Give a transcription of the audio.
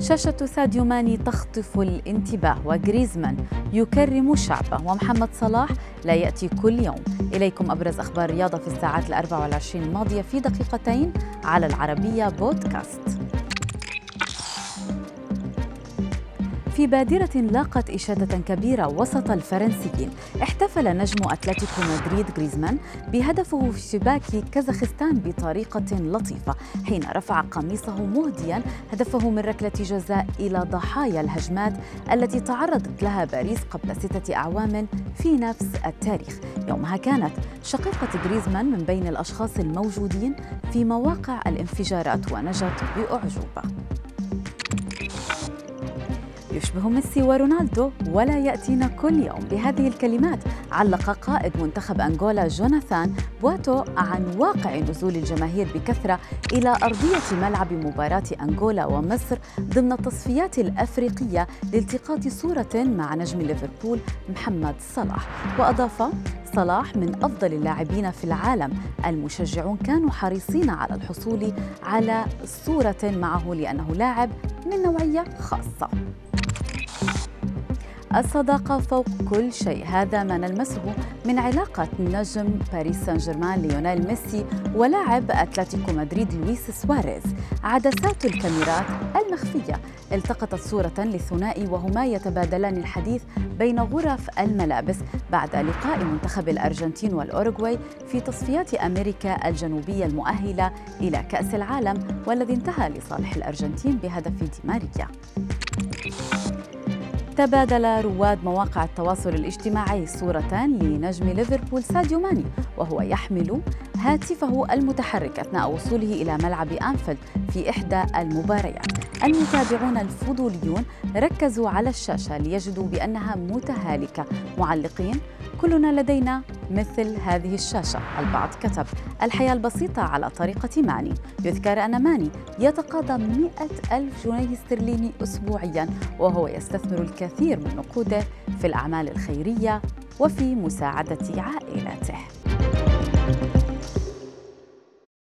شاشة ساديو ماني تخطف الانتباه وغريزمان يكرم شعبه. ومحمد صلاح لا يأتي كل يوم. إليكم أبرز أخبار الرياضة في الساعات الأربع والعشرين الماضية في دقيقتين على العربية بودكاست. في بادرة لاقت إشادة كبيرة وسط الفرنسيين. احتفل نجم أتلتيكو مدريد غريزمان بهدفه في شباك كازاخستان بطريقة لطيفة حين رفع قميصه مهديا هدفه من ركلة جزاء إلى ضحايا الهجمات التي تعرضت لها باريس قبل ستة أعوام في نفس التاريخ. يومها كانت شقيقة غريزمان من بين الأشخاص الموجودين في مواقع الانفجارات ونجت بأعجوبة. يشبه ميسي ورونالدو ولا يأتينا كل يوم بهذه الكلمات. علق قائد منتخب أنغولا جوناثان بواتو عن واقع نزول الجماهير بكثرة إلى أرضية ملعب مباراة أنغولا ومصر ضمن التصفيات الأفريقية لالتقاط صورة مع نجم ليفربول محمد صلاح. وأضاف صلاح من أفضل اللاعبين في العالم. المشجعون كانوا حريصين على الحصول على صورة معه لأنه لاعب من نوعية خاصة. الصداقة فوق كل شيء. هذا ما نلمسه من علاقة نجم باريس سان جيرمان ليونيل ميسي ولاعب أتلتيكو مدريد لويس سواريز. عدسات الكاميرات المخفية التقطت صورة للثنائي وهما يتبادلان الحديث بين غرف الملابس بعد لقاء منتخب الأرجنتين والأوروغواي في تصفيات أمريكا الجنوبية المؤهلة إلى كأس العالم والذي انتهى لصالح الأرجنتين بهدف دي ماريا تبادل رواد مواقع التواصل الاجتماعي صورة لنجم ليفربول ساديو ماني وهو يحمل هاتفه المتحرك أثناء وصوله إلى ملعب أنفيلد في إحدى المباريات. المتابعون الفضوليون ركزوا على الشاشة ليجدوا بأنها متهالكة. معلقين كلنا لدينا مثل هذه الشاشة. البعض كتب الحياة البسيطة على طريقة ماني. يذكر أن ماني يتقاضى مئة ألف جنيه استرليني أسبوعيا وهو يستثمر الكثير من نقوده في الأعمال الخيرية وفي مساعدة عائلته.